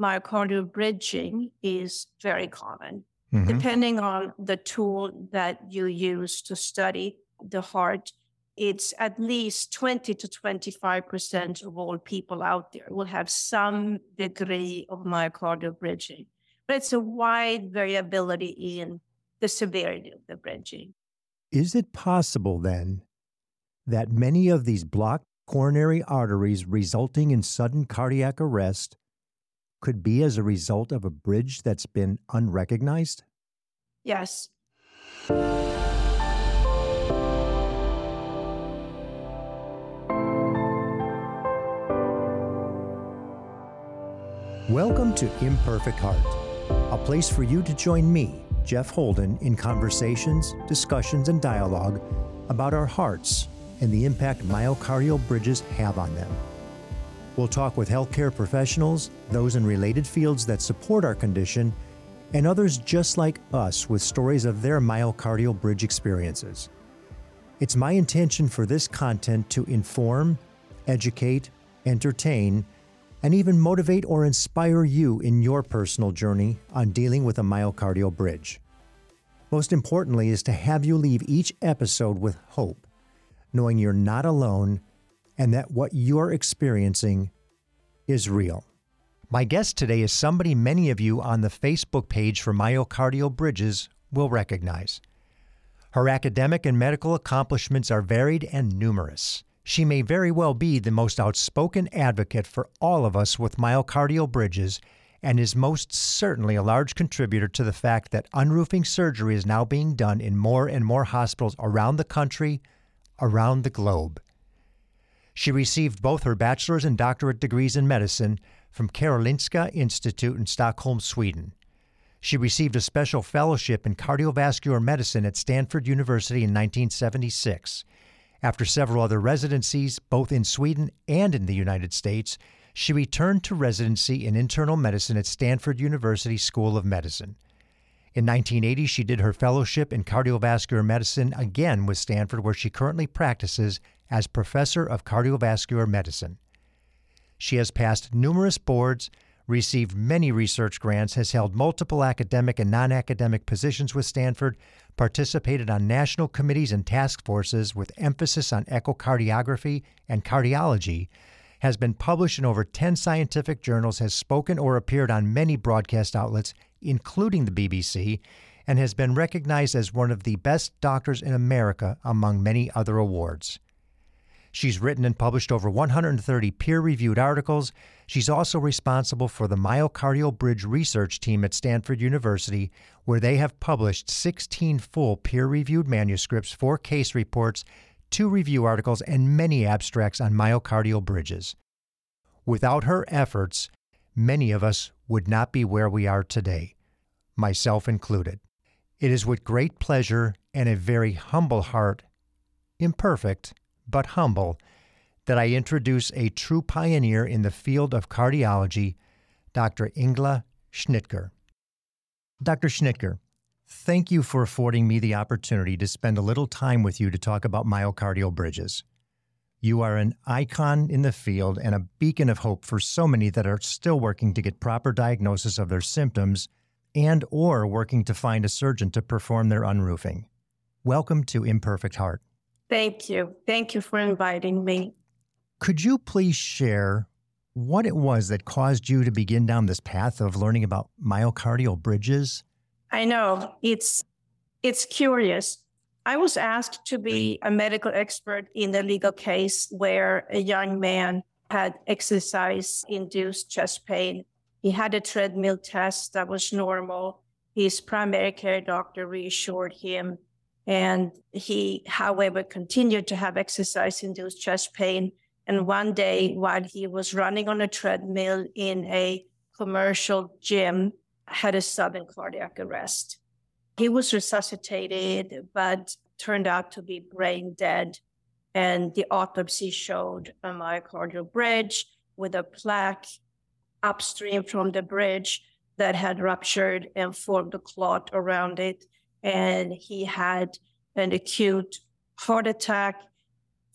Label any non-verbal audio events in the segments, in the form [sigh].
myocardial bridging is very common. Mm-hmm. Depending on the tool that you use to study the heart, it's at least 20 to 25% of all people out there will have some degree of myocardial bridging. But it's a wide variability in the severity of the bridging. Is it possible then that many of these blocked coronary arteries resulting in sudden cardiac arrest could be as a result of a bridge that's been unrecognized? Yes. Welcome to Imperfect Heart, a place for you to join me, Jeff Holden, in conversations, discussions, and dialogue about our hearts and the impact myocardial bridges have on them. We'll talk with healthcare professionals, those in related fields that support our condition, and others just like us with stories of their myocardial bridge experiences. It's my intention for this content to inform, educate, entertain, and even motivate or inspire you in your personal journey on dealing with a myocardial bridge. Most importantly, is to have you leave each episode with hope, knowing you're not alone and that what you're experiencing is real. My guest today is somebody many of you on the Facebook page for Myocardial Bridges will recognize. Her academic and medical accomplishments are varied and numerous. She may very well be the most outspoken advocate for all of us with myocardial bridges and is most certainly a large contributor to the fact that unroofing surgery is now being done in more and more hospitals around the country, around the globe. She received both her bachelor's and doctorate degrees in medicine from Karolinska Institute in Stockholm, Sweden. She received a special fellowship in cardiovascular medicine at Stanford University in 1976. After several other residencies, both in Sweden and in the United States, she returned to residency in internal medicine at Stanford University School of Medicine. In 1980, she did her fellowship in cardiovascular medicine again with Stanford, where she currently practices as professor of cardiovascular medicine. She has passed numerous boards, received many research grants, has held multiple academic and non academic positions with Stanford, participated on national committees and task forces with emphasis on echocardiography and cardiology, has been published in over 10 scientific journals, has spoken or appeared on many broadcast outlets, including the BBC, and has been recognized as one of the best doctors in America among many other awards. She's written and published over 130 peer reviewed articles. She's also responsible for the myocardial bridge research team at Stanford University, where they have published 16 full peer reviewed manuscripts, four case reports, two review articles, and many abstracts on myocardial bridges. Without her efforts, many of us would not be where we are today, myself included. It is with great pleasure and a very humble heart, imperfect, but humble, that I introduce a true pioneer in the field of cardiology, Dr. Ingela Schnittger. Dr. Schnittger, thank you for affording me the opportunity to spend a little time with you to talk about myocardial bridges. You are an icon in the field and a beacon of hope for so many that are still working to get proper diagnosis of their symptoms and or working to find a surgeon to perform their unroofing. Welcome to Imperfect Heart. Thank you. Thank you for inviting me. Could you please share what it was that caused you to begin down this path of learning about myocardial bridges? I know it's it's curious. I was asked to be a medical expert in a legal case where a young man had exercise induced chest pain. He had a treadmill test that was normal. His primary care doctor reassured him and he, however, continued to have exercise induced chest pain. And one day, while he was running on a treadmill in a commercial gym, had a sudden cardiac arrest. He was resuscitated, but turned out to be brain dead. And the autopsy showed a myocardial bridge with a plaque upstream from the bridge that had ruptured and formed a clot around it and he had an acute heart attack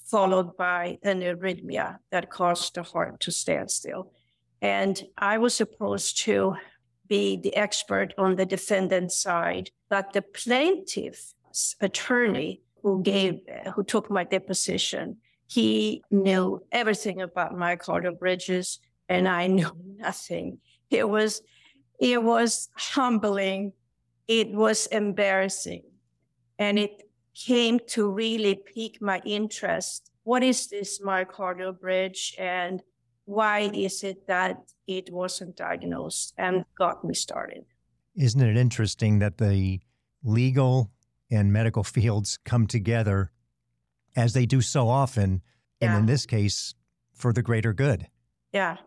followed by an arrhythmia that caused the heart to stand still. And I was supposed to be the expert on the defendant's side, but the plaintiff's attorney who gave, who took my deposition, he knew everything about my myocardial bridges, and I knew [laughs] nothing. It was, it was humbling. It was embarrassing, and it came to really pique my interest. What is this myocardial bridge, and why is it that it wasn't diagnosed and got me started? Isn't it interesting that the legal and medical [laughs] fields come together as they do so often, and in this case, for the greater good? Yeah.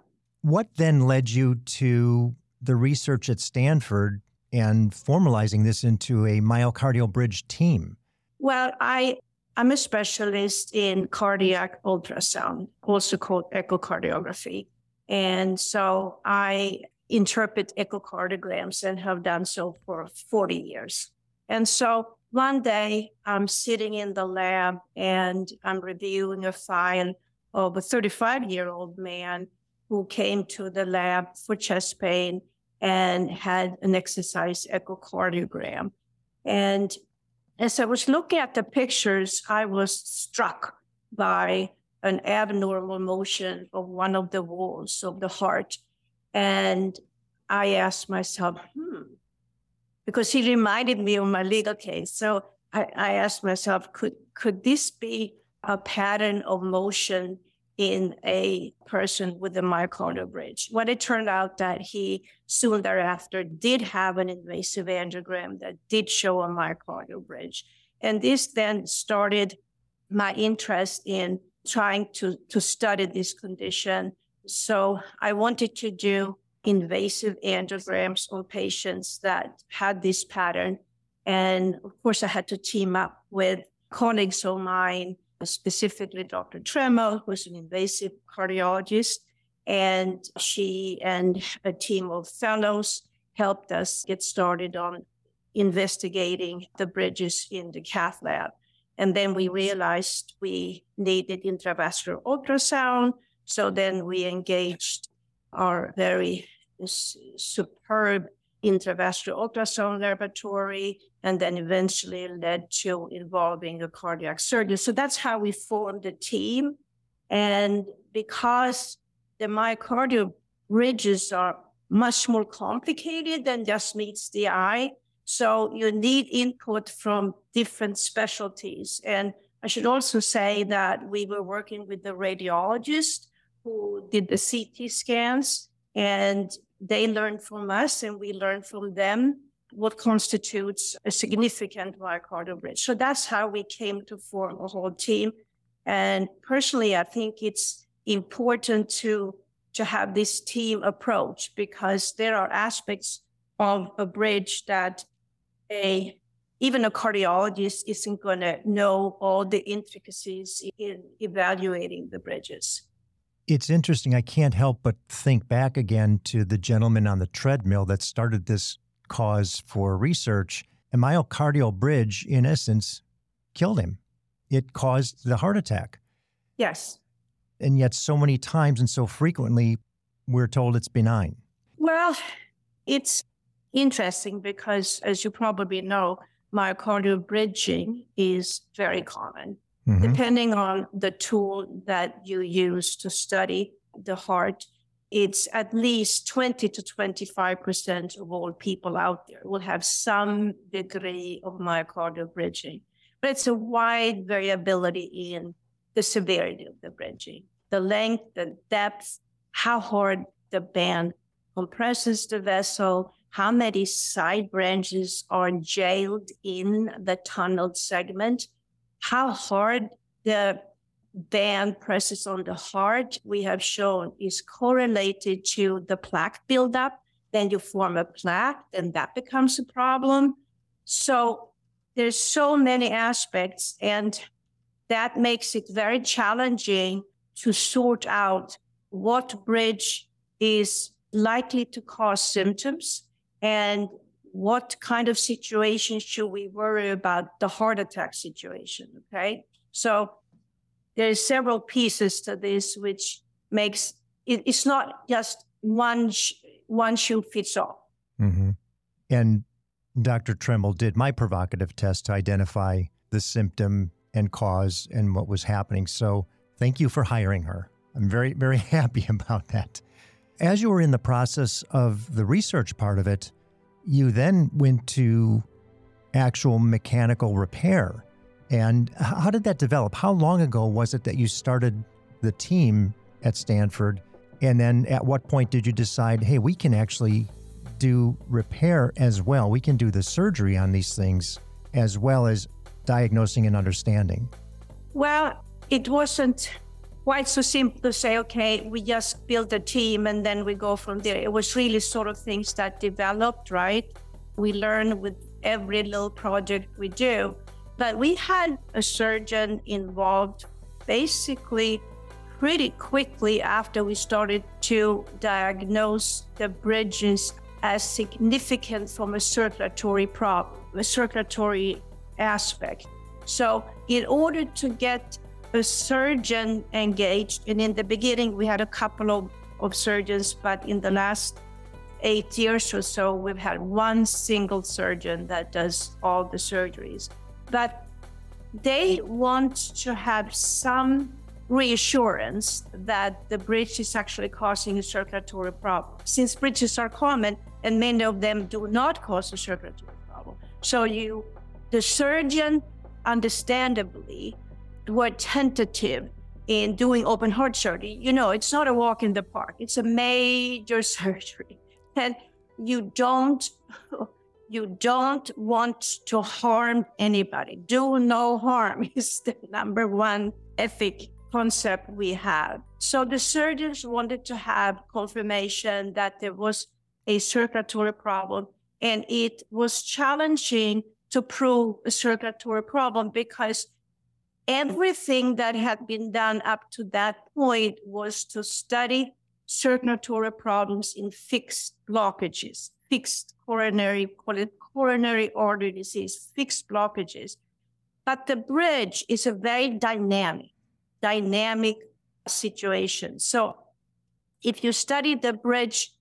What then led you to the research at Stanford and formalizing this into a myocardial bridge team? Well, I I'm a specialist in cardiac ultrasound, also called echocardiography. And so I interpret echocardiograms and have done so for 40 years. And so one day I'm sitting in the lab and I'm reviewing a file of a 35 year old man who came to the lab for chest pain and had an exercise echocardiogram. And as I was looking at the pictures, I was struck by an abnormal motion of one of the walls of the heart. And I asked myself, hmm, because he reminded me of my legal case. So I, I asked myself, could, could this be a pattern of motion in a person with a myocardial bridge? When it turned out that he soon thereafter did have an invasive angiogram that did show a myocardial bridge. And this then started my interest in trying to, to study this condition. So I wanted to do invasive angiograms on patients that had this pattern. And of course, I had to team up with colleagues of mine, specifically Dr. Tremmel, who's an invasive cardiologist. And she and a team of fellows helped us get started on investigating the bridges in the cath lab. And then we realized we needed intravascular ultrasound. So then we engaged our very superb intravascular ultrasound laboratory, and then eventually led to involving a cardiac surgeon. So that's how we formed the team. And because the myocardial bridges are much more complicated than just meets the eye, so you need input from different specialties. And I should also say that we were working with the radiologist who did the CT scans, and they learn from us, and we learn from them what constitutes a significant myocardial bridge. So that's how we came to form a whole team. And personally, I think it's important to to have this team approach because there are aspects of a bridge that a even a cardiologist isn't going to know all the intricacies in evaluating the bridges. It's interesting. I can't help but think back again to the gentleman on the treadmill that started this cause for research. A myocardial bridge, in essence, killed him. It caused the heart attack. Yes. And yet, so many times and so frequently, we're told it's benign. Well, it's interesting because, as you probably know, myocardial bridging is very common. Mhm. Depending on the tool that you use to study the heart, it's at least 20 to 25% of all people out there will have some degree of myocardial bridging. But it's a wide variability in the severity of the bridging, the length, the depth, how hard the band compresses the vessel, how many side branches are jailed in the tunneled segment, how hard the band presses on the heart, we have shown is correlated to the plaque buildup. Then you form a plaque, then that becomes a problem. So there's so many aspects, and that makes it very challenging to sort out what bridge is likely to cause symptoms and what kind of situation should we worry about the heart attack situation okay so there's several pieces to this which makes it, it's not just one sh- one shoe fits all. Mm-hmm. And Dr. Tremmel did my provocative test to identify the symptom and cause and what was happening. So thank you for hiring her. I'm very, very [laughs] happy about that. As you were in the process of the research part of it, you then went to actual mechanical repair. And how did that develop? How long ago was it that you started the team at Stanford? And then at what point did you decide, hey, we can actually do repair as well? We can do the surgery on these things as well as diagnosing and understanding? Well, it wasn't quite so simple to say, okay, we just build a team and then we go from there. It was really sort of things that developed, right? We learn with every little project we do. But we had a surgeon involved basically pretty quickly after we started to diagnose the bridges as significant from a circulatory problem, a circulatory aspect. So, in order to get a surgeon engaged, and in the beginning we had a couple of, of surgeons, but in the last eight years or so, we've had one single surgeon that does all the surgeries. But they want to have some reassurance that the bridge is actually causing a circulatory problem. Since bridges are common and many of them do not cause a circulatory problem. So you the surgeon understandably were tentative in doing open heart surgery. You know, it's not a walk in the park. It's a major [laughs] surgery. And you don't [laughs] you don't want to harm anybody. Do no harm [laughs] is the number one ethic concept we have. So the surgeons wanted to have confirmation that there was a circulatory problem and it was challenging to prove a circulatory problem because everything that had been done up to that point was to study circulatory problems in fixed blockages, fixed coronary, coronary artery disease, fixed blockages. But the bridge is a very dynamic, dynamic situation. So if you study the bridge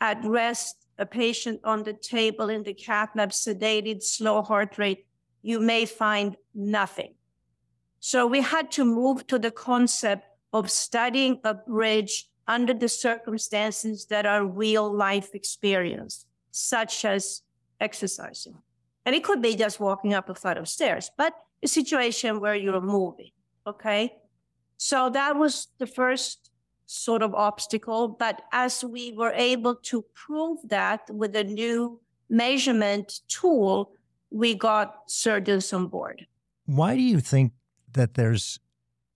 at rest a patient on the table in the cath lab, sedated, slow heart rate, you may find nothing. So we had to move to the concept of studying a bridge under the circumstances that are real life experience, such as exercising. And it could be just walking up a flight of stairs, but a situation where you're moving. Okay. So that was the first sort of obstacle. But as we were able to prove that with a new measurement tool, we got surgeons on board. Why do you think that there's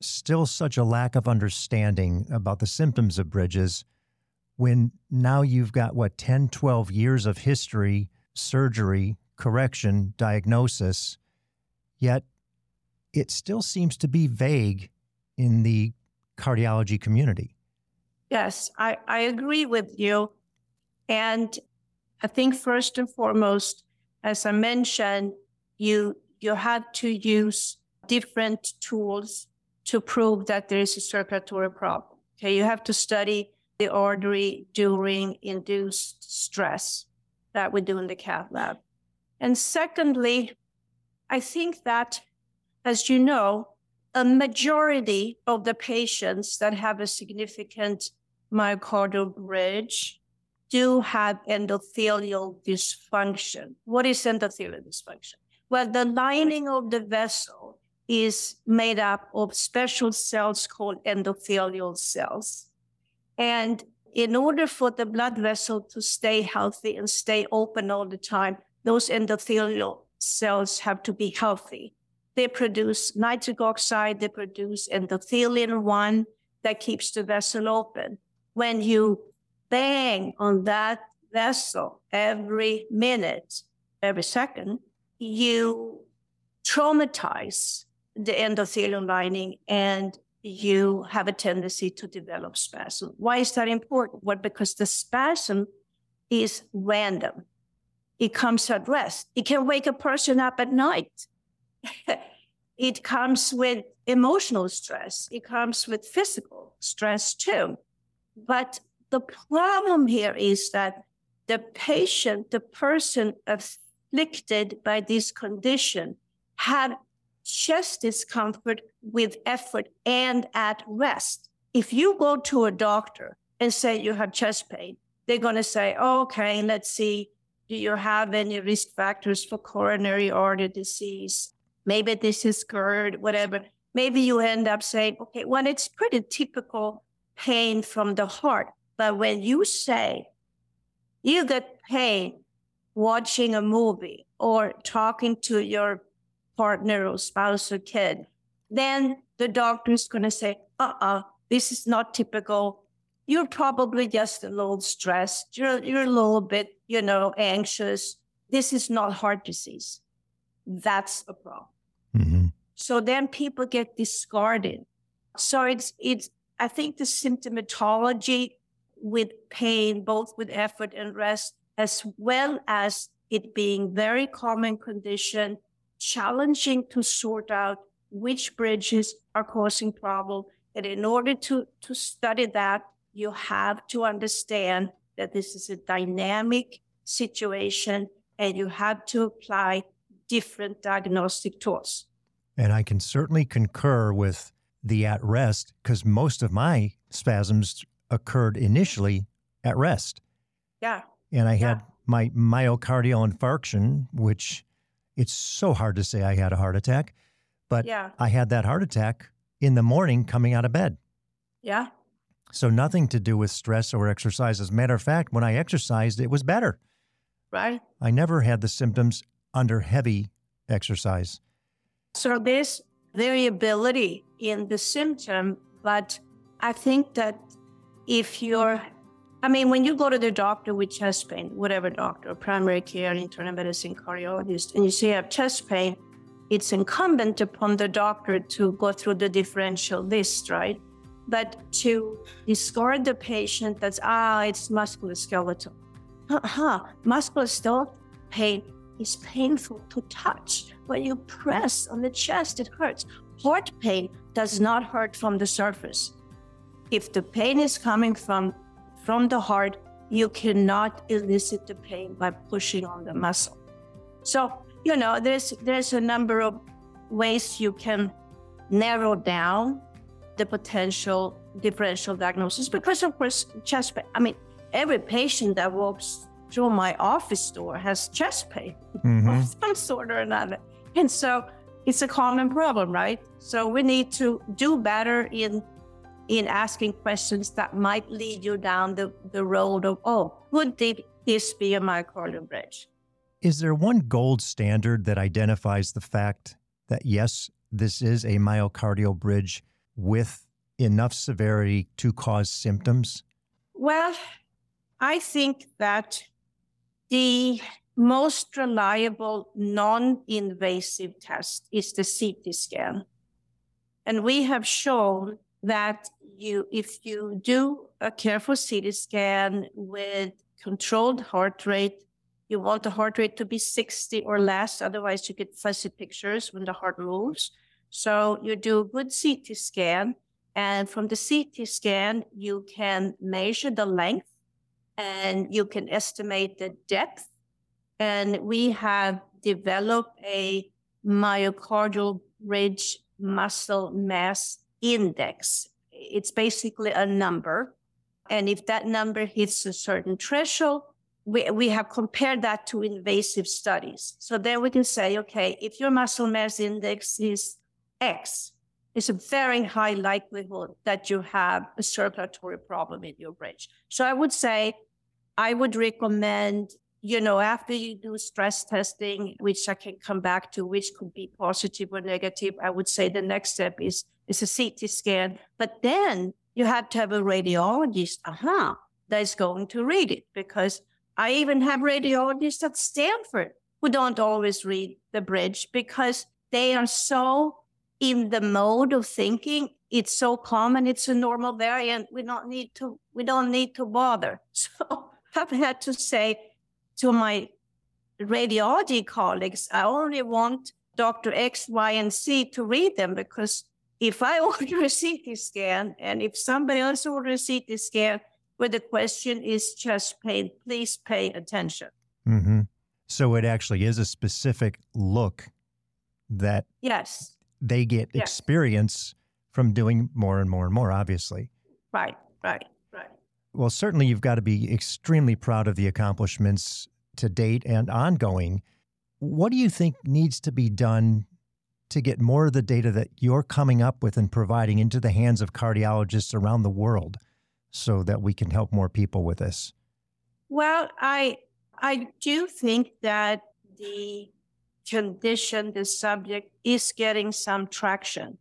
still such a lack of understanding about the symptoms of bridges when now you've got what 10, 12 years of history, surgery, correction, diagnosis, yet it still seems to be vague in the cardiology community? Yes, I, I agree with you. And I think first and foremost, as I mentioned, you you have to use different tools to prove that there is a circulatory problem. Okay, you have to study the artery during induced stress that we do in the cath lab. And secondly, I think that, as you know, a majority of the patients that have a significant myocardial bridge do have endothelial dysfunction. What is endothelial dysfunction? Well, the lining of the vessel is made up of special cells called endothelial cells. And in order for the blood vessel to stay healthy and stay open all the time, those endothelial cells have to be healthy. They produce nitric oxide, they produce endothelin 1 that keeps the vessel open when you bang on that vessel every minute, every second, you traumatize the endothelial lining and you have a tendency to develop spasm. Why is that important? Well, because the spasm is random. It comes at rest. It can wake a person up at night. [laughs] it comes with emotional stress. It comes with physical stress too. But the problem here is that the patient, the person afflicted by this condition, had chest discomfort with effort and at rest. If you go to a doctor and say you have chest pain, they're going to say, oh, okay, let's see, do you have any risk factors for coronary artery disease? Maybe this is GERD, whatever. Maybe you end up saying, okay, well, it's pretty typical pain from the heart. But when you say you get pain watching a movie or talking to your partner or spouse or kid, then the doctor is going to say, uh uh-uh, uh this is not typical. You're probably just a little stressed. You're, you're a little bit, you know, anxious. This is not heart disease. That's a problem. Mm-hmm. So then people get discarded. So it's, it's, I think the symptomatology with pain, both with effort and rest, as well as it being very common condition, challenging to sort out which bridges are causing problem. And in order to, to study that, you have to understand that this is a dynamic situation and you have to apply different diagnostic tools. And I can certainly concur with the at rest because most of my spasms occurred initially at rest. Yeah. And I had my myocardial infarction, which it's so hard to say I had a heart attack, but yeah. I had that heart attack in the morning coming out of bed. Yeah. So nothing to do with stress or exercise. As a matter of fact, when I exercised, it was better. Right. I never had the symptoms under heavy exercise. So there's variability in the symptom, but I think that if you're I mean, when you go to the doctor with chest pain, whatever doctor, primary care, internal medicine, cardiologist, and you say you have chest pain, it's incumbent upon the doctor to go through the differential list, right? But to discard the patient that's, ah, it's musculoskeletal. Uh-huh. Musculoskeletal pain is painful to touch. When you press on the chest, it hurts. Heart pain does not hurt from the surface if the pain is coming from from the heart, you cannot elicit the pain by pushing on the muscle. So, you know, there's there's a number of ways you can narrow down the potential differential diagnosis because of course chest pain. I mean, every patient that walks through my office door has chest pain [laughs] mm-hmm. of some sort or another. And so it's a common problem, right? So we need to do better in in asking questions that might lead you down the, the road of, oh, would this be a myocardial bridge? Is there one gold standard that identifies the fact that, yes, this is a myocardial bridge with enough severity to cause symptoms? Well, I think that the most reliable non invasive test is the CT scan. And we have shown that you, if you do a careful CT scan with controlled heart rate, you want the heart rate to be 60 or less, otherwise you get fuzzy pictures when the heart moves. So you do a good CT scan, and from the CT scan, you can measure the length and you can estimate the depth. And we have developed a myocardial bridge muscle mass index. It's basically a number. And if that number hits a certain threshold, we, we have compared that to invasive studies. So then we can say, okay, if your muscle mass index is X, it's a very high likelihood that you have a circulatory problem in your bridge. So I would say, I would recommend you know, after you do stress testing, which I can come back to, which could be positive or negative, I would say the next step is is a CT scan. But then you have to have a radiologist, uh-huh, that is going to read it because I even have radiologists at Stanford who don't always read the bridge because they are so in the mode of thinking it's so common, it's a normal variant. We don't need to we don't need to bother. [laughs] So I've had to say, to my radiology colleagues, I only want Dr. X, Y, and c to read them because if I [laughs] order a CT scan and if somebody else orders a CT scan where the question is chest pain, please pay attention. Mm-hmm. So it actually is a specific look that yes they get yes. experience from doing more and more and more, obviously. Right, right, right. Well, certainly you've got to be extremely proud of the accomplishments to date and ongoing. What do you think needs to be done to get more of the data that you're coming up with and providing into the hands of cardiologists around the world so that we can help more people with this? Well, I I do think that the condition, the subject is getting some traction.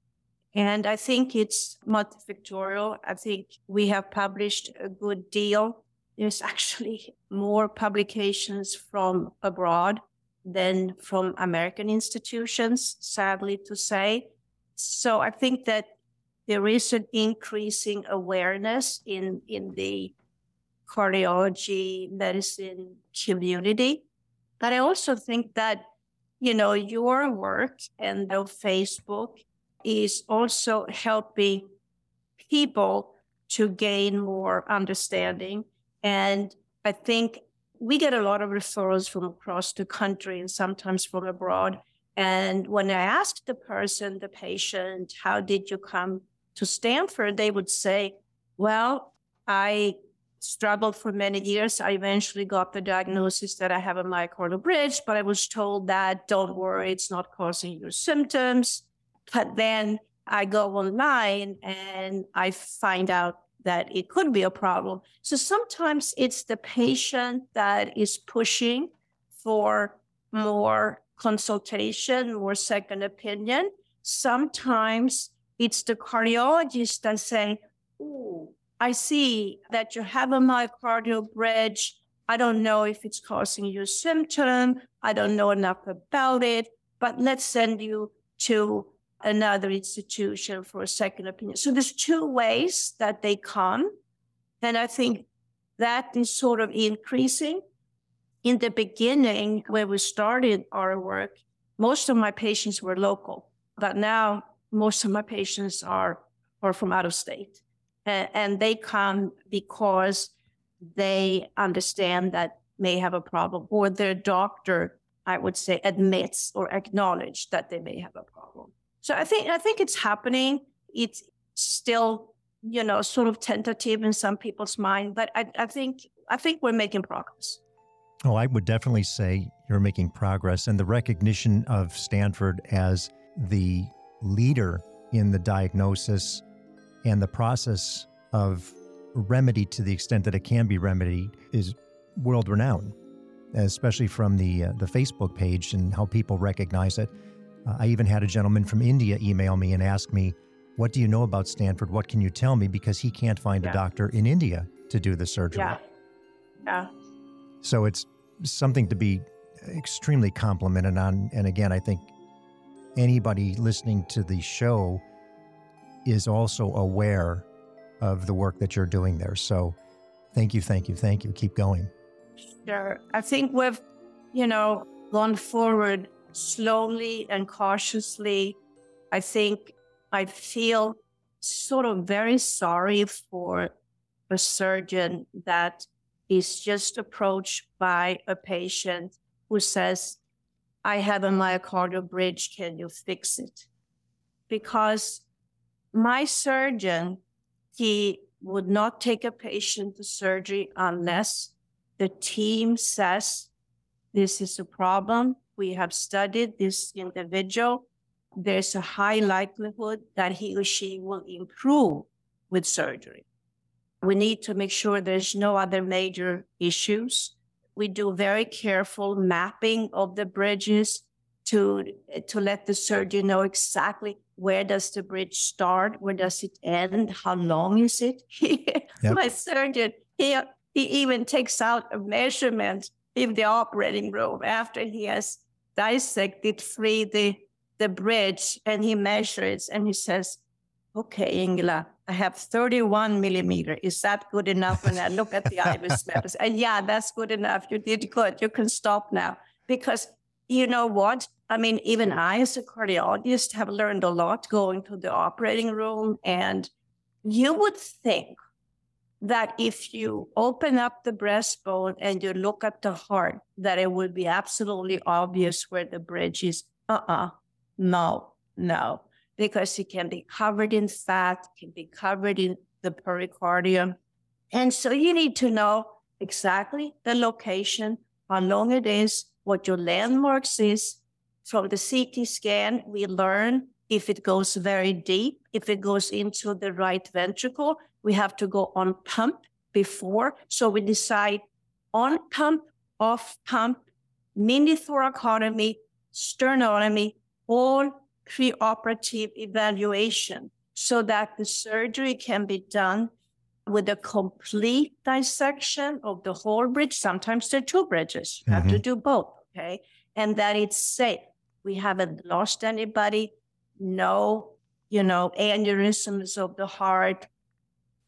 And I think it's multifactorial. I think we have published a good deal. There's [laughs] actually more publications from abroad than from American institutions, sadly to say. So I think that there is an increasing awareness in, in the cardiology medicine community. But I also think that, you know, your work and Facebook is also helping people to gain more understanding. And I think we get a lot of referrals from across the country and sometimes from abroad. And when I asked the person, the patient, how did you come to Stanford, they would say, well, I struggled for many years. I eventually got the diagnosis that I have a myocardial bridge, but I was told that don't worry, it's not causing your symptoms. But then I go online and I find out that it could be a problem. So sometimes it's the patient that is pushing for more consultation, more second opinion. Sometimes it's the cardiologist that saying, "Oh, I see that you have a myocardial bridge. I don't know if it's causing you a symptom. I don't know enough about it, but let's send you to another institution for a second opinion. So there's two ways that they come. And I think that is sort of increasing. In the beginning, where we started our work, most of my patients were local, but now most of my patients are, are from out of state. And, they come because they understand that may have a problem or their doctor, I would say, admits or acknowledge that they may have a problem. So I think I think it's happening. It's still, you know, sort of tentative in some people's mind, but I, I think I think we're making progress. Oh, I would definitely say you're making progress, and the recognition of Stanford as the leader in the diagnosis and the process of remedy to the extent that it can be remedied is world renowned, especially from the uh, the Facebook page and how people recognize it. Uh, I even had a gentleman from India email me and ask me, What do you know about Stanford? What can you tell me? Because he can't find yeah. a doctor in India to do the surgery. Yeah. Yeah. So it's something to be extremely complimented on. And again, I think anybody listening to the show is also aware of the work that you're doing there. So thank you, thank you, thank you. Keep going. Sure. I think we've, you know, gone forward slowly and cautiously. I think I feel sort of very sorry for a surgeon that is just approached by a patient who says, I have a myocardial bridge, can you fix it? Because my surgeon, he would not take a patient to surgery unless the team says this is a problem we have studied this individual, there's a high likelihood that he or she will improve with surgery. We need to make sure there's no other major issues. We do very careful mapping of the bridges to, to let the surgeon know exactly where does the bridge start, where does it end, how long is it. [laughs] yep. My surgeon, he, he even takes out a measurement in the operating room after he has dissected free the, the bridge and he measures and he says, okay, Ingela, I have 31 millimeter. Is that good enough? And I look at the IVUS [laughs] maps and yeah, that's good enough. You did good. You can stop now. Because you know what? I mean, even I, as a cardiologist, have learned a lot going to the operating room. And you would think that if you open up the breastbone and you look at the heart, that it would be absolutely obvious where the bridge is. Uh-uh. No, no. Because it can be covered in fat, can be covered in the pericardium. And so you need to know exactly the location, how long it is, what your landmarks is. From the CT scan, we learn if it goes very deep, if it goes into the right ventricle, we have to go on pump before. So we decide on pump, off pump, mini thoracotomy, sternotomy, all preoperative evaluation so that the surgery can be done with a complete dissection of the whole bridge. Sometimes there are two bridges. You mm-hmm. have to mm-hmm. do both. Okay. And that it's safe. We haven't lost anybody no, you know, aneurysms of the heart,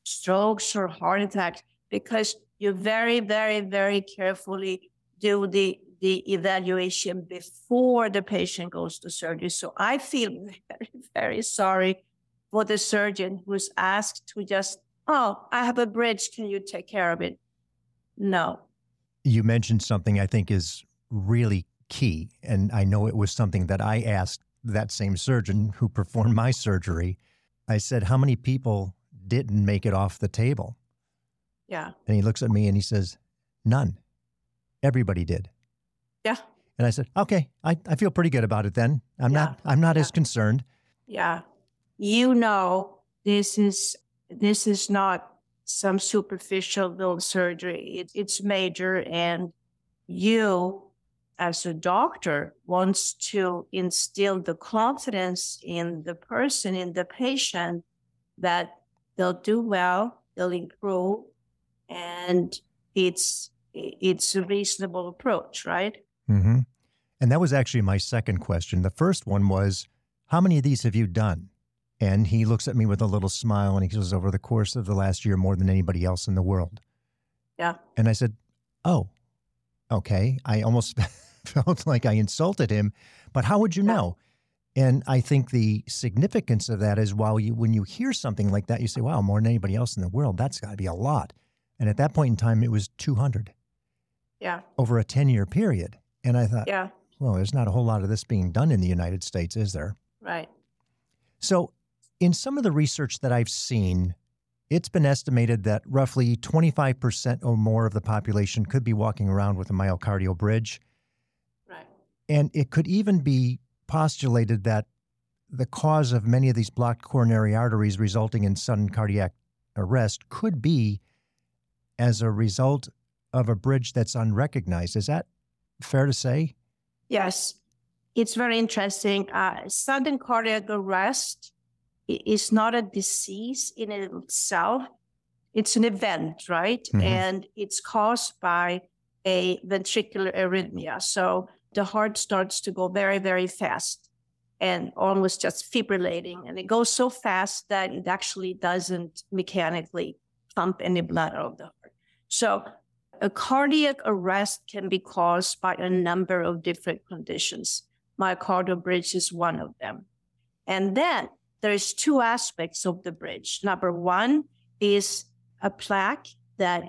strokes or heart attacks, because you very, very, very carefully do the the evaluation before the patient goes to surgery. So I feel [laughs] very, very sorry for the surgeon who's asked to just, oh, I have a bridge. Can you take care of it? No. You mentioned something I think is really key. And I know it was something that I asked that same surgeon who performed my surgery, I said, How many people didn't make it off the table? Yeah. And he looks at me and he says, None. Everybody did. Yeah. And I said, Okay, I, I feel pretty good about it then. I'm yeah. not I'm not yeah. as concerned. Yeah. You know this is this is not some superficial little surgery. It, it's major and you as a doctor wants to instill the confidence in the person, in the patient, that they'll do well, they'll improve, and it's it's a reasonable approach, right? Mm-hmm. And that was actually my second question. The first one was, how many of these have you done? And he looks at me with a little smile and he goes, over the course of the last year, more than anybody else in the world. Yeah. And I said, oh, okay. I almost [laughs] felt like I insulted him, but how would you know? And I think the significance of that is while you when you hear something like that, you say, wow, more than anybody else in the world, that's got to be a lot. And at that point in time, it was 200. Yeah. Over a 10 year period. And I thought, yeah. well, there's not a whole lot of this being done in the United States, is there? Right. So, in some of the research that I've seen, it's been estimated that roughly 25% or more of the population could be walking around with a myocardial bridge. Right. And it could even be postulated that the cause of many of these blocked coronary arteries resulting in sudden cardiac arrest could be as a result of a bridge that's unrecognized. Is that fair to say? Yes. It's very interesting. Uh, sudden cardiac arrest is not a disease in itself, it's an event, right? Mm-hmm. And it's caused by a ventricular arrhythmia. So the heart starts to go very, very fast and almost just fibrillating. And it goes so fast that it actually doesn't mechanically pump any blood out of the heart. So a cardiac arrest can be caused by a number of different conditions. Myocardial bridge is one of them. And then there's two aspects of the bridge. Number one is a plaque that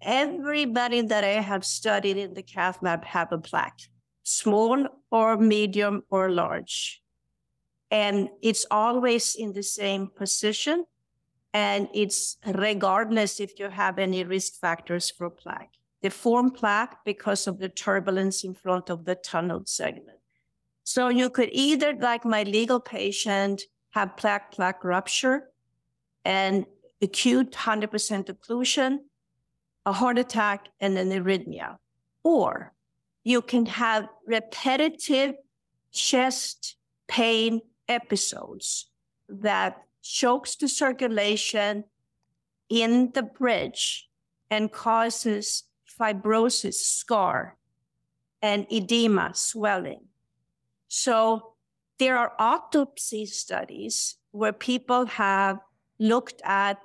everybody that I have studied in the cath lab have a plaque small or medium or large. And it's always in the same position. And it's regardless if you have any risk factors for plaque. They form plaque because of the turbulence in front of the tunnel segment. So you could either, like my legal patient, have plaque plaque rupture and acute 100% occlusion, a heart attack, and an arrhythmia. Or you can have repetitive chest pain episodes that chokes the circulation in the bridge and causes fibrosis, scar, and edema, swelling. So there are autopsy studies where people have looked at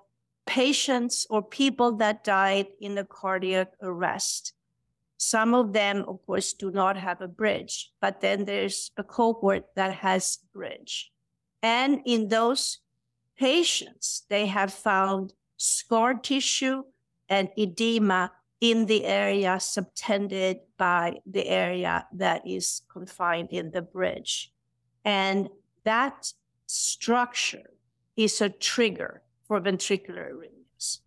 patients or people that died in a cardiac arrest some of them, of course, do not have a bridge, but then there's a cohort that has bridge. And in those patients, they have found scar tissue and edema in the area subtended by the area that is confined in the bridge. And that structure is a trigger for ventricular arrhythmias.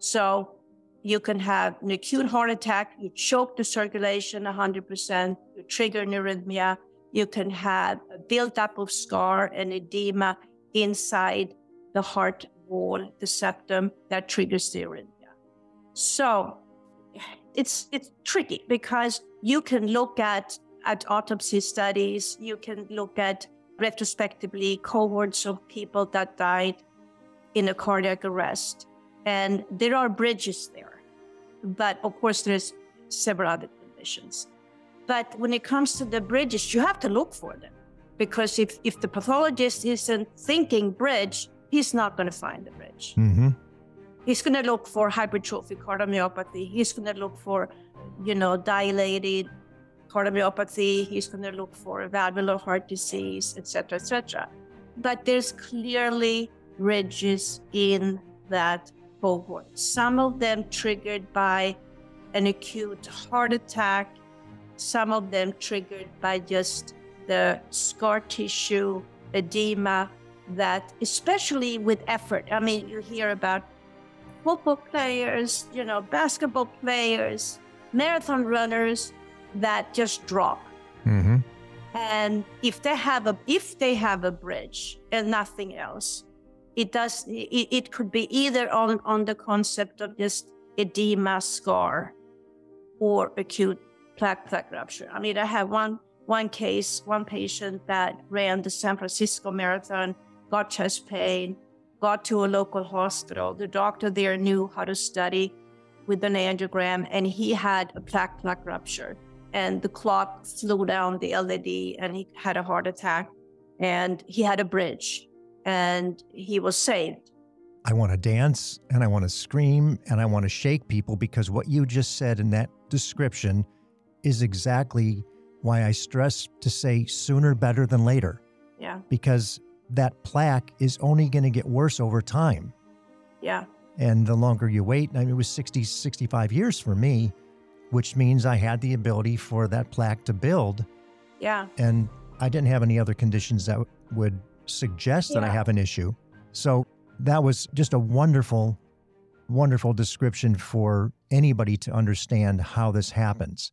So you can have an acute heart attack, you choke the circulation 100%, you trigger an arrhythmia. You can have a buildup of scar and edema inside the heart wall, the septum, that triggers the arrhythmia. So it's it's tricky because you can look at at autopsy studies, you can look at retrospectively cohorts of people that died in a cardiac arrest, and there are bridges there. But of course, there's several other conditions. But when it comes to the bridges, you have to look for them because if, if the pathologist isn't thinking bridge, he's not going to find the bridge. Mm-hmm. He's going to look for hypertrophic cardiomyopathy. He's going to look for, you know, dilated cardiomyopathy. He's going to look for valvular heart disease, etc., etc. But there's clearly bridges in that Some of them triggered by an acute heart attack, some of them triggered by just the scar tissue edema that especially with effort. I mean you hear about football players you know basketball players marathon runners that just drop. Mm-hmm. and if they have a if they have a bridge and nothing else it does it, it could be either on on the concept of just edema scar or acute plaque plaque rupture. I mean, I have one one case, one patient that ran the San Francisco Marathon, got chest pain, got to a local hospital. The doctor there knew how to study with an angiogram, and he had a plaque plaque rupture. And the clot flew down the LAD, and he had a heart attack, and he had a bridge, and he was saved. I want to dance and I want to scream and I want to shake people because what you just said in that description is exactly why I stress to say sooner better than later. Yeah. Because that plaque is only going to get worse over time. Yeah. And the longer you wait, I mean, it was 60, 65 years for me, which means I had the ability for that plaque to build. Yeah. And I didn't have any other conditions that would suggest yeah. that I have an issue. So that was just a wonderful, wonderful description for anybody to understand how this happens.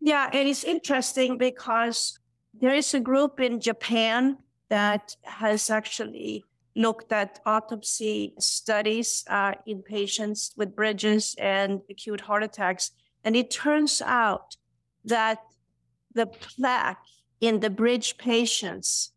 Yeah, and it is interesting because there is a group in Japan that has actually looked at autopsy studies uh, in patients with bridges and acute heart attacks. And it turns out that the plaque in the bridge patients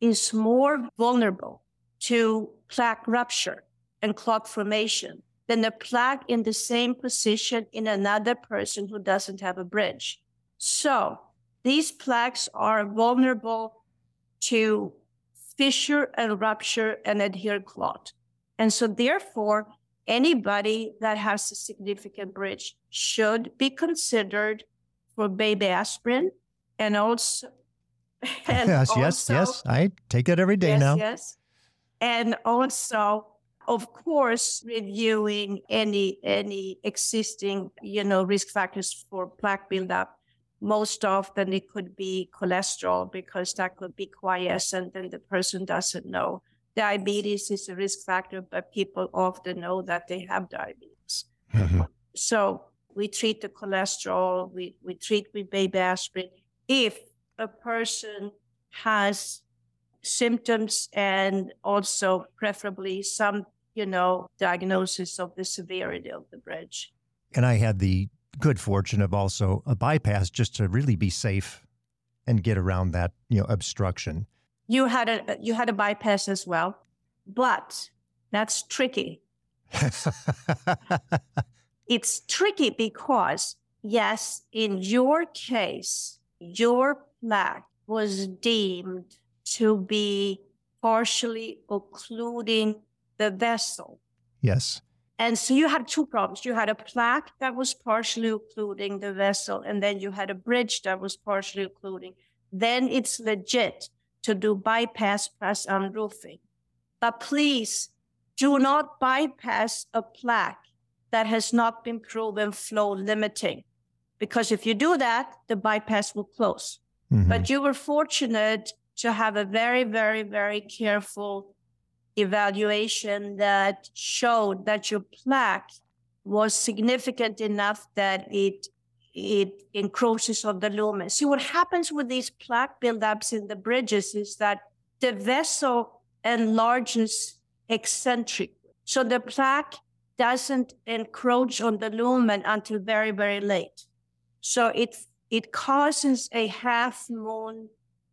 is more vulnerable to plaque rupture and clot formation than the plaque in the same position in another person who doesn't have a bridge. So these plaques are vulnerable to fissure and rupture and adhere clot. And so therefore, anybody that has a significant bridge should be considered for baby aspirin and also [laughs] [laughs] yes, also, yes, yes. I take it every day yes, now. Yes. And also of course, reviewing any any existing, you know, risk factors for plaque buildup. Most often it could be cholesterol because that could be quiescent and the person doesn't know. Diabetes is a risk factor, but people often know that they have diabetes. Mm-hmm. So we treat the cholesterol, we, we treat with baby aspirin. If a person has symptoms and also preferably some you know, diagnosis of the severity of the bridge. And I had the good fortune of also a bypass just to really be safe and get around that, you know, obstruction. You had a you had a bypass as well, but that's tricky. [laughs] it's tricky because yes, in your case, your plaque was deemed to be partially occluding the vessel. Yes. And so you had two problems. You had a plaque that was partially occluding the vessel, and then you had a bridge that was partially occluding. Then it's legit to do bypass plus unroofing. But please do not bypass a plaque that has not been proven flow limiting. Because if you do that, the bypass will close. Mm-hmm. But you were fortunate to have a very, very, very careful evaluation that showed that your plaque was significant enough that it it encroaches on the lumen. See what happens with these plaque buildups in the bridges is that the vessel enlarges eccentric. So the plaque doesn't encroach on the lumen until very, very late. So it, it causes a half moon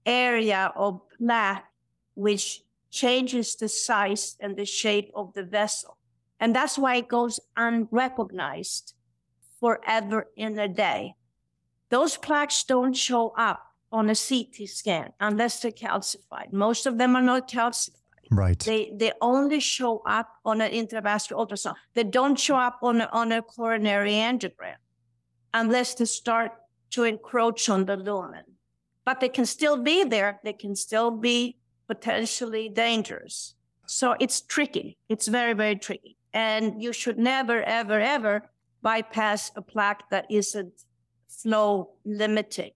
area of plaque, which changes the size and the shape of the vessel. And that's why it goes unrecognized forever in a day. Those plaques don't show up on a CT scan unless they're calcified. Most of them are not calcified. Right. They they only show up on an intravascular ultrasound. They don't show up on a, on a coronary angiogram unless they start to encroach on the lumen. But they can still be there. They can still be potentially dangerous. So it's tricky. It's very, very tricky. And you should never, ever, ever bypass a plaque that isn't flow limiting.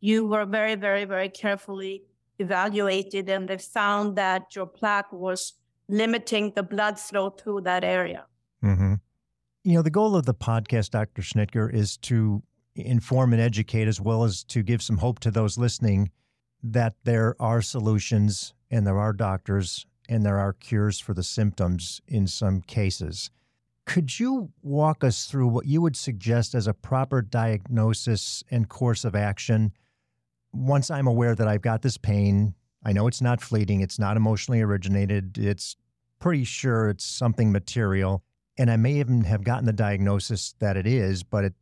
You were very, very, very carefully evaluated and they found that your plaque was limiting the blood flow through that area. Mm-hmm. You know, the goal of the podcast, Dr. Schnittger, is to inform and educate as well as to give some hope to those listening that there are solutions and there are doctors and there are cures for the symptoms in some cases. Could you walk us through what you would suggest as a proper diagnosis and course of action once I'm aware that I've got this pain, I know it's not fleeting, it's not emotionally originated, it's pretty sure it's something material. And I may even have gotten the diagnosis that it is, but it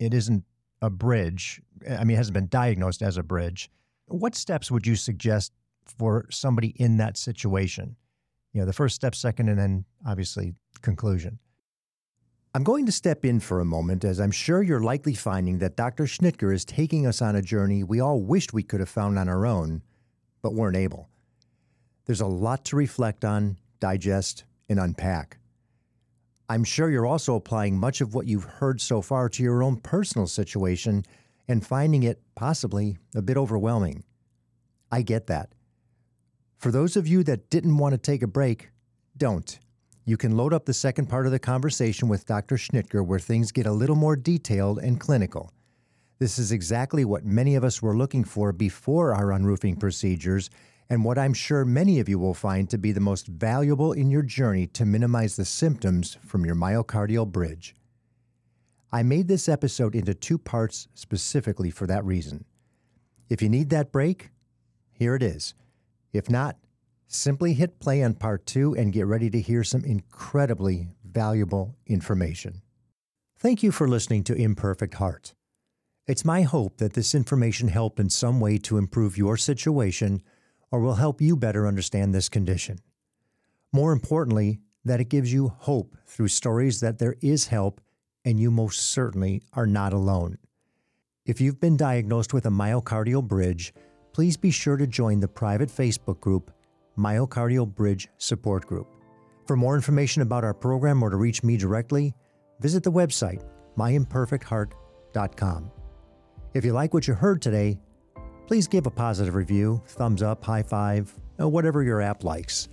it isn't a bridge. I mean, it hasn't been diagnosed as a bridge. What steps would you suggest for somebody in that situation? You know, the first step, second, and then obviously conclusion. I'm going to step in for a moment as I'm sure you're likely finding that Dr. Schnittger is taking us on a journey we all wished we could have found on our own, but weren't able. There's a lot to reflect on, digest, and unpack. I'm sure you're also applying much of what you've heard so far to your own personal situation and finding it possibly a bit overwhelming. I get that. For those of you that didn't want to take a break, don't you can load up the second part of the conversation with Dr. Schnittger where things get a little more detailed and clinical. This is exactly what many of us were looking for before our unroofing procedures, and what I'm sure many of you will find to be the most valuable in your journey to minimize the symptoms from your myocardial bridge. I made this episode into two parts specifically for that reason. If you need that break, here it is. If not, Simply hit play on part two and get ready to hear some incredibly valuable information. Thank you for listening to Imperfect Heart. It's my hope that this information helped in some way to improve your situation or will help you better understand this condition. More importantly, that it gives you hope through stories that there is help and you most certainly are not alone. If you've been diagnosed with a myocardial bridge, please be sure to join the private Facebook group Myocardial Bridge Support Group. For more information about our program or to reach me directly, visit the website myimperfectheart.com. If you like what you heard today, please give a positive review, thumbs up, high five, whatever your app likes.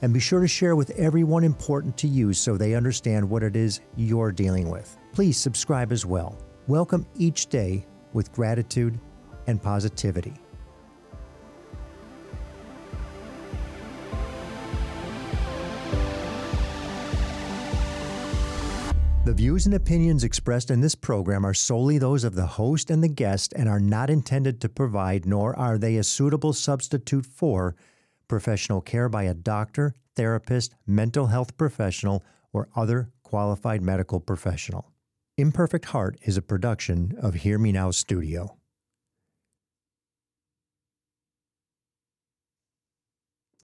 And be sure to share with everyone important to you so they understand what it is you're dealing with. Please subscribe as well. Welcome each day with gratitude and positivity. The views and opinions expressed in this program are solely those of the host and the guest and are not intended to provide, nor are they a suitable substitute for, professional care by a doctor, therapist, mental health professional, or other qualified medical professional. Imperfect Heart is a production of Hear Me Now Studio.